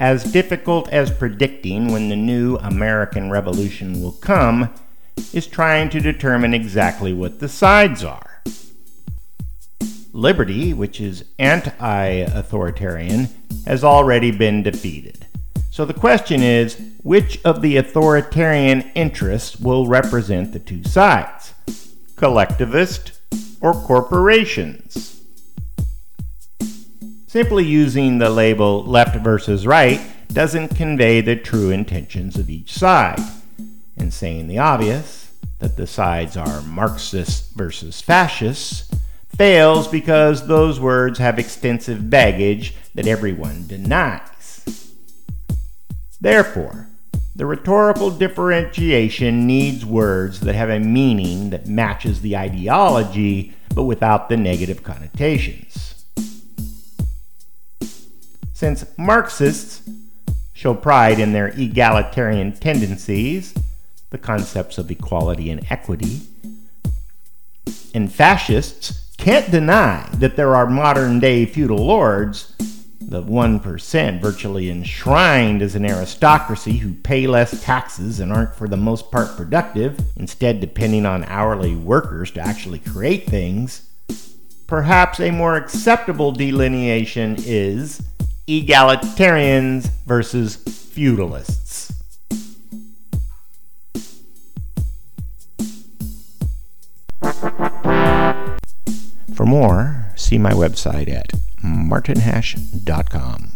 As difficult as predicting when the new American Revolution will come is trying to determine exactly what the sides are. Liberty, which is anti authoritarian, has already been defeated. So the question is which of the authoritarian interests will represent the two sides? Collectivist or corporations? Simply using the label left versus right doesn't convey the true intentions of each side. And saying the obvious, that the sides are Marxists versus fascists, fails because those words have extensive baggage that everyone denies. Therefore, the rhetorical differentiation needs words that have a meaning that matches the ideology but without the negative connotations. Since Marxists show pride in their egalitarian tendencies, the concepts of equality and equity, and fascists can't deny that there are modern day feudal lords the 1% virtually enshrined as an aristocracy who pay less taxes and aren't for the most part productive, instead depending on hourly workers to actually create things, perhaps a more acceptable delineation is egalitarians versus feudalists. For more, see my website at martinhash.com.